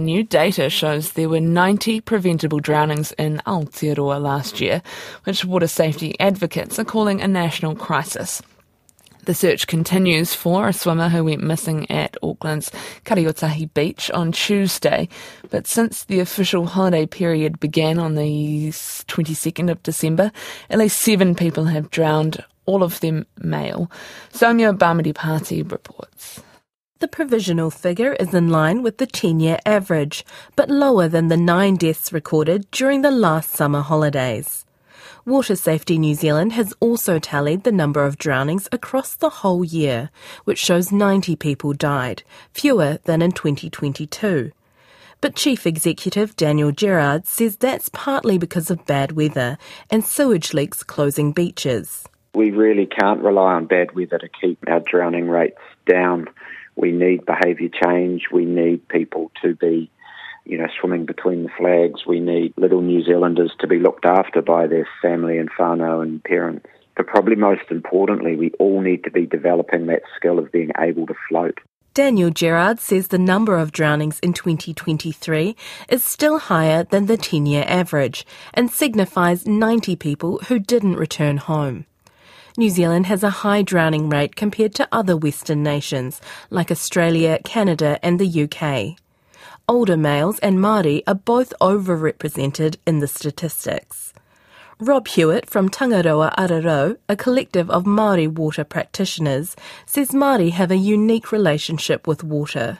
New data shows there were 90 preventable drownings in Aotearoa last year, which water safety advocates are calling a national crisis. The search continues for a swimmer who went missing at Auckland's Kariotahi Beach on Tuesday, but since the official holiday period began on the 22nd of December, at least seven people have drowned, all of them male. Soumya Bhamidipati reports. The provisional figure is in line with the 10 year average, but lower than the nine deaths recorded during the last summer holidays. Water Safety New Zealand has also tallied the number of drownings across the whole year, which shows 90 people died, fewer than in 2022. But Chief Executive Daniel Gerrard says that's partly because of bad weather and sewage leaks closing beaches. We really can't rely on bad weather to keep our drowning rates down. We need behaviour change. We need people to be, you know, swimming between the flags. We need little New Zealanders to be looked after by their family and whānau and parents. But probably most importantly, we all need to be developing that skill of being able to float. Daniel Gerrard says the number of drownings in 2023 is still higher than the 10 year average and signifies 90 people who didn't return home. New Zealand has a high drowning rate compared to other Western nations like Australia, Canada, and the UK. Older males and Māori are both overrepresented in the statistics. Rob Hewitt from Tangaroa Ara Rau, a collective of Māori water practitioners, says Māori have a unique relationship with water.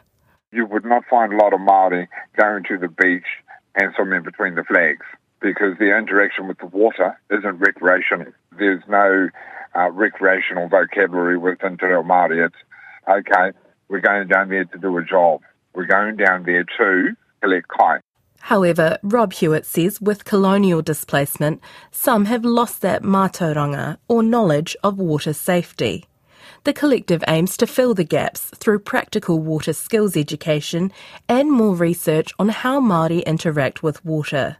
You would not find a lot of Māori going to the beach and swimming between the flags because the interaction with the water isn't recreational. There's no uh, recreational vocabulary within Te Reo Māori. It's, okay, we're going down there to do a job. We're going down there to collect kai. However, Rob Hewitt says with colonial displacement, some have lost that mātauranga or knowledge of water safety. The collective aims to fill the gaps through practical water skills education and more research on how Māori interact with water.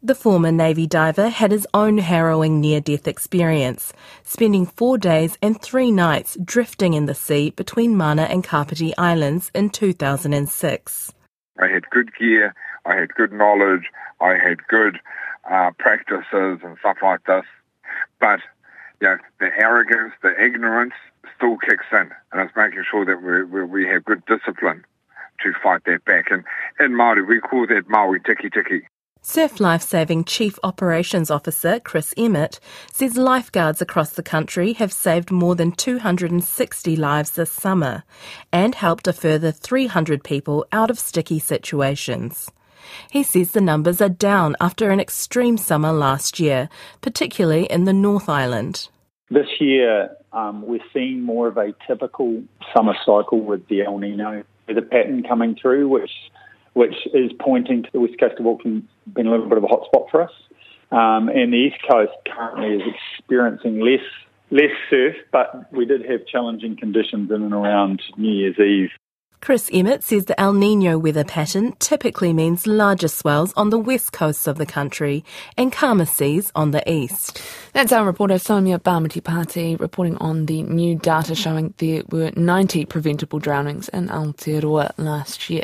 The former Navy diver had his own harrowing near death experience, spending four days and three nights drifting in the sea between Mana and Kapiti Islands in 2006. I had good gear, I had good knowledge, I had good uh, practices and stuff like this. But you know, the arrogance, the ignorance still kicks in, and it's making sure that we, we, have good discipline to fight that back. And in Māori, we call that Maui tiki tiki. Surf Lifesaving Chief Operations Officer Chris Emmett says lifeguards across the country have saved more than 260 lives this summer and helped a further 300 people out of sticky situations. He says the numbers are down after an extreme summer last year, particularly in the North Island. This year, um, we're seeing more of a typical summer cycle with the El Nino weather pattern coming through, which which is pointing to the west coast of Auckland being a little bit of a hotspot for us. Um, and the east coast currently is experiencing less less surf, but we did have challenging conditions in and around New Year's Eve. Chris Emmett says the El Nino weather pattern typically means larger swells on the west coast of the country and calmer seas on the east. That's our reporter Soumya Bhamidipati reporting on the new data showing there were 90 preventable drownings in Aotearoa last year.